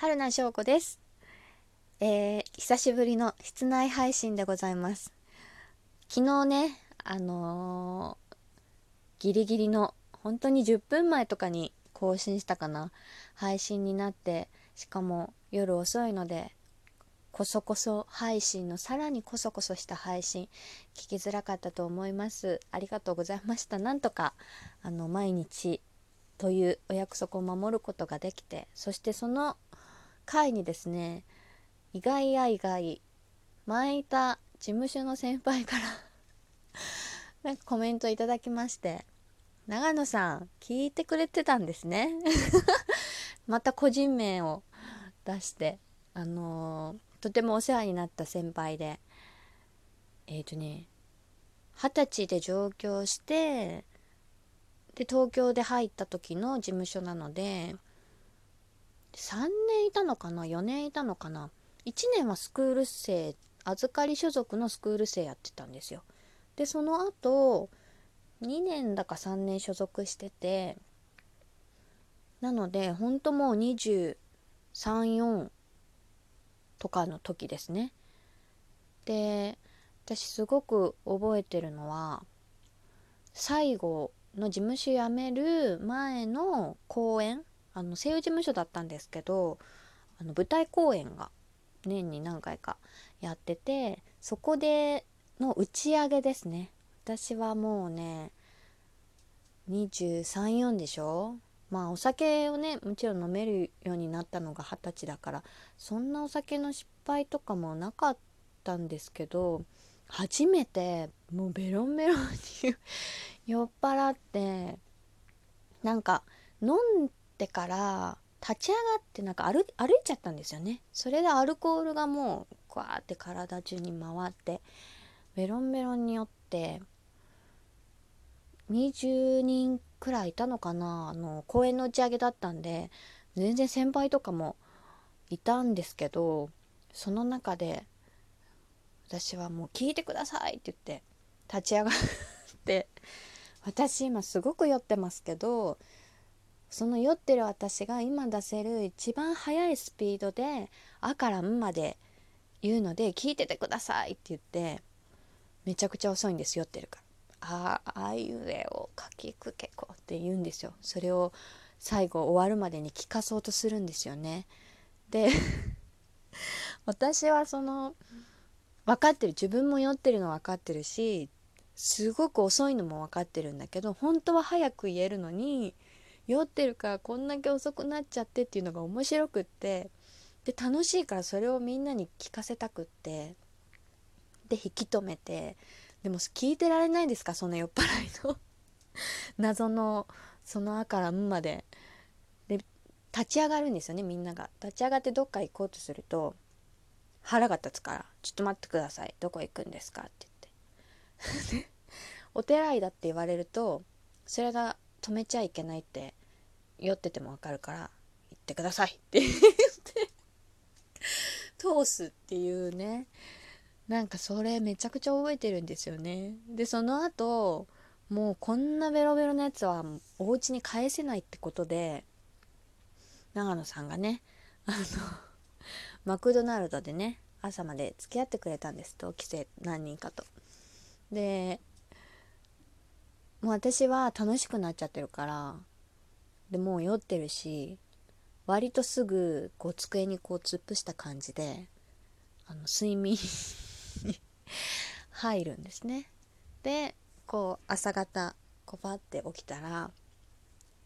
春名翔子です、えー、久しぶりの室内配信でございます。昨日ねあのー、ギリギリの本当に10分前とかに更新したかな。配信になってしかも夜遅いのでこそこそ配信のさらにこそこそした配信聞きづらかったと思います。ありがとうございました。なんとかあの毎日というお約束を守ることができてそしてその回にですね意外や意外前いた事務所の先輩から なんかコメントいただきまして長野さん聞いてくれてたんですね。また個人名を出してあのー、とてもお世話になった先輩でえっ、ー、とね二十歳で上京してで東京で入った時の事務所なので3年いたのかな？4年いたのかな？1年はスクール生預かり所属のスクール生やってたんですよ。でその後2年だか3年所属しててなのでほんともう234とかの時ですね。で私すごく覚えてるのは最後の事務所辞める前の公演あの声優事務所だったんですけどあの舞台公演が年に何回かやっててそこでの打ち上げですね。私はもうね234でしょ？まあお酒をねもちろん飲めるようになったのが二十歳だからそんなお酒の失敗とかもなかったんですけど初めてもうベロンベロンに 酔っ払ってなんか飲んってから立ち上がってなんか歩歩いちゃったんですよね。それでアルコールがもうグワーって体中に回ってベロンベロンによって20人くらいいたのかなあの公演の打ち上げだったんで全然先輩とかもいたんですけどその中で私はもう聞いてくださいって言って立ち上がって私今すごく酔ってますけどその酔ってる私が今出せる一番速いスピードで「あ」から「ん」まで言うので聞いててくださいって言ってめちゃくちゃ遅いんです酔ってるから。ああいうえをかきくけこって言うんですよ。それを最後終わるまでに聞かそうとするんですよね。で 私はその分かってる自分も酔ってるの分かってるしすごく遅いのも分かってるんだけど本当は早く言えるのに酔ってるからこんだけ遅くなっちゃってっていうのが面白くってで楽しいからそれをみんなに聞かせたくってで引き止めてでも聞いてられないですかそんな酔っ払いの 謎のその「あ」から「ん」までで立ち上がるんですよねみんなが立ち上がってどっか行こうとすると腹が立つから「ちょっと待ってくださいどこ行くんですか?」って言って お手洗いだって言われるとそれが止めちゃいけないって酔っててもわかるから「行ってください」って言って通すっていうね。なんかそれめちゃくちゃ覚えてるんですよね。でその後もうこんなベロベロなやつはお家に返せないってことで長野さんがねあのマクドナルドでね朝まで付き合ってくれたんです。同期生何人かと。でもう私は楽しくなっちゃってるからでもう酔ってるし割とすぐこう机にこう突っ伏した感じであの睡眠に 入るんですね。でこう朝方こうパって起きたら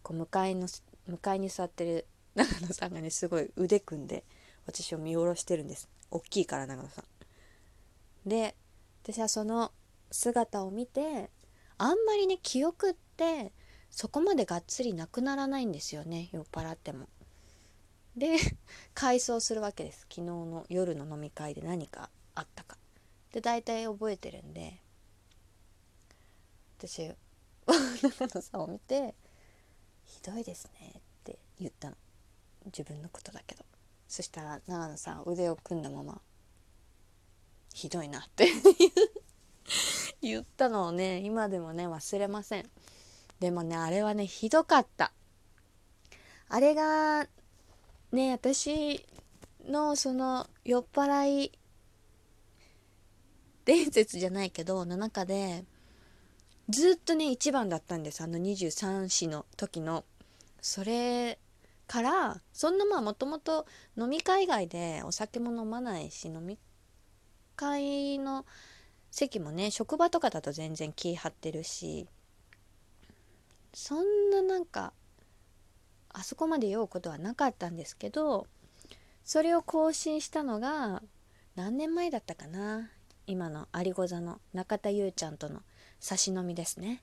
こう向かいの向かいに座ってる 長野さんがねすごい腕組んで私を見下ろしてるんです大きいから長野さん。で私はその姿を見てあんまりね記憶ってそこまでがっつりなくならないんですよね。酔っ払っても。で 回想するわけです。昨日の夜の飲み会で何かあったか。で大体覚えてるんで。私 長野さんを見て「ひどいですね」って言ったの。自分のことだけど。そしたら長野さん腕を組んだまま「ひどいな」って 言ったのをね今でもね忘れません。でもねあれはねひどかった。あれがね私のその酔っ払い伝説じゃないけどの中でずっとね一番だったんです。あの23歳の時の。それからそんなまあもともと飲み会以外でお酒も飲まないし飲み会の席もね職場とかだと全然気張ってるしそんななんかあそこまで酔うことはなかったんですけどそれを更新したのが何年前だったかな今の有子座の中田優ちゃんとの差し飲みですね。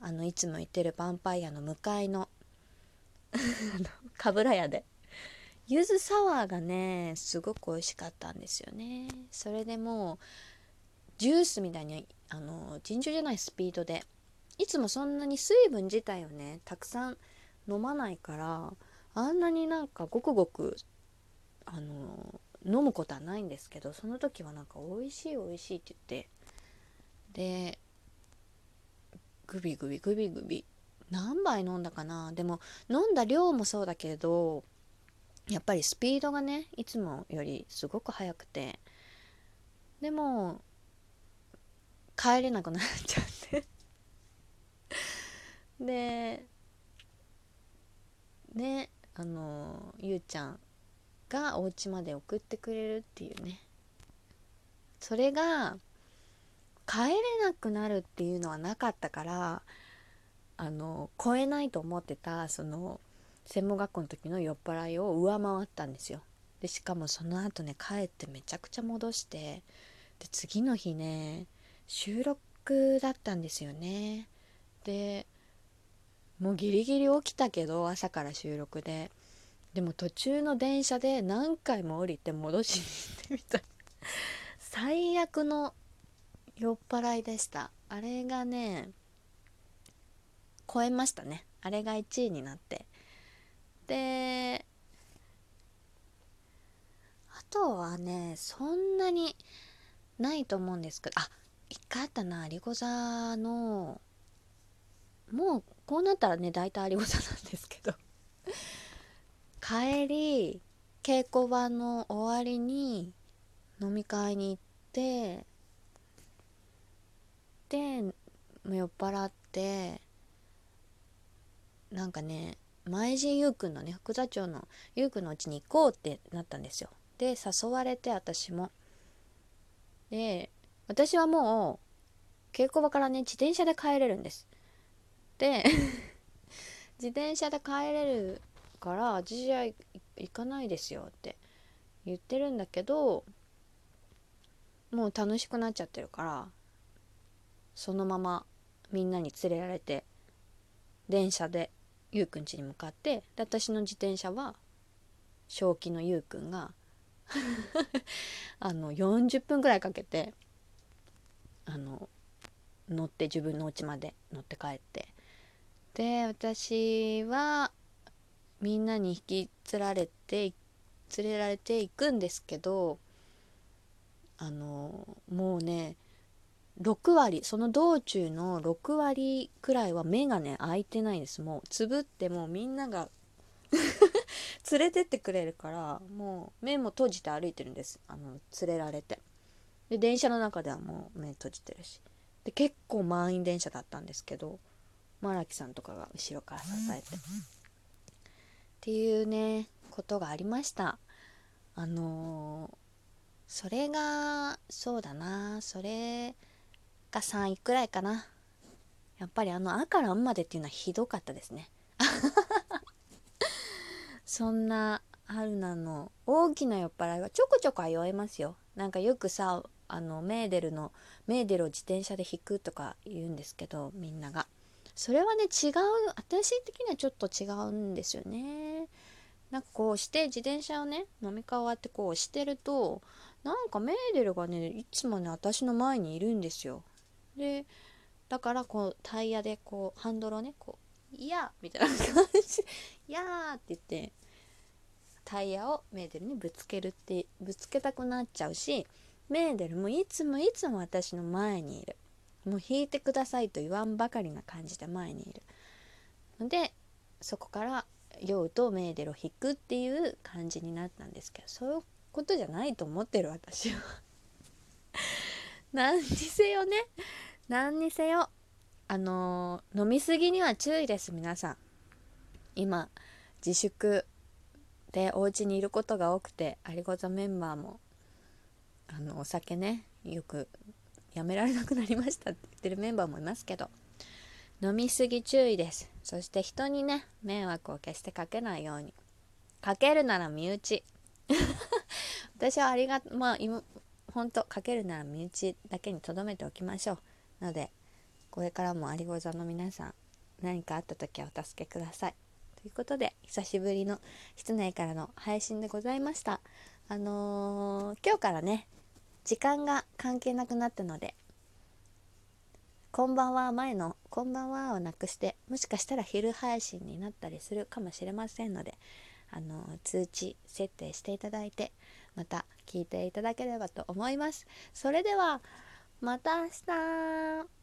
あのいつも行ってるヴァンパイアの向かいのかぶら屋で。柚子サワーがねすごく美味しかったんですよね。それでもうジュースみたいにあの尋常じゃないスピードでいつもそんなに水分自体をねたくさん飲まないからあんなになんかごくごくあの飲むことはないんですけどその時はなんか美味しい美味しいって言ってでグビグビグビグビ何杯飲んだかな？でも飲んだ量もそうだけどやっぱりスピードがねいつもよりすごく速くてでも帰れなくなっちゃってでねあのゆうちゃんがお家まで送ってくれるっていうね。それが帰れなくなるっていうのはなかったからあの超えないと思ってたその専門学校の時の酔っ払いを上回ったんですよ。でしかもその後ね帰ってめちゃくちゃ戻してで次の日ね収録だったんですよね。でもうギリギリ起きたけど朝から収録で。でも途中の電車で何回も降りて戻しに行ってみた最悪の酔っ払いでした。あれがね超えましたね。あれが1位になって。であとはねそんなにないと思うんですけど。あ一回あったな。有子座のもうこうなったらね大体有子座なんですけど。帰り稽古場の終わりに飲み会に行ってで酔っ払ってなんかね前地優くんのね副座長の優くんのうちに行こうってなったんですよ。で誘われて私も。で私はもう稽古場からね自転車で帰れるんです。自転車で帰れるから私は行かないですよって言ってるんだけどもう楽しくなっちゃってるからそのままみんなに連れられて電車でゆうくん家に向かってで私の自転車は正気のゆうくんが あの40分ぐらいかけてあの乗って自分の家まで乗って帰ってで私はみんなに引きつられて連れられていくんですけどあのもうね6割その道中の6割くらいは目がね開いてないんです。もうつぶってもうみんなが 連れてってくれるからもう目も閉じて歩いてるんです。あの連れられて。で電車の中ではもう目閉じてるし。で結構満員電車だったんですけど荒木さんとかが後ろから支えて。っていうねことがありました。あのー、それがそうだな。それが3位くらいかな。やっぱりあの「あ」から「ん」までっていうのはひどかったですね。そんな春菜の大きな酔っ払いはちょこちょこは酔えますよ。なんかよくさあのメーデルのメーデルを自転車で引くとか言うんですけどみんなが。それはね違う私的にはちょっと違うんですよねなんかこうして自転車をね飲み会終わってこうしてるとなんかメーデルがねいつもね私の前にいるんですよでだからこうタイヤでこうハンドルをねこう「いや!」みたいな感じ「いや!」って言ってタイヤをメーデルにぶつけるってぶつけたくなっちゃうしメーデルもいつもいつも私の前にいるもう引いてくださいと言わんばかりな感じで前にいる。のでそこから酔うとメーデルを引くっていう感じになったんですけどそういうことじゃないと思ってる私は。何にせよね。何にせよ。あのー、飲みすぎには注意です皆さん。今自粛でお家にいることが多くてアリゴザメンバーもあのお酒ねよくやめられなくなりましたって言ってるメンバーもいますけど。飲みすぎ注意です。そして人にね迷惑を決してかけないように。かけるなら身内。私はありがまあ今本当かけるなら身内だけにとどめておきましょう。のでこれからもありご座の皆さん何かあった時はお助けください。ということで久しぶりの室内からの配信でございました。あのー、今日からね時間が関係なくなったのでこんばんは前のこんばんはをなくしてもしかしたら昼配信になったりするかもしれませんのであの通知設定していただいてまた聞いていただければと思います。それではまた明日。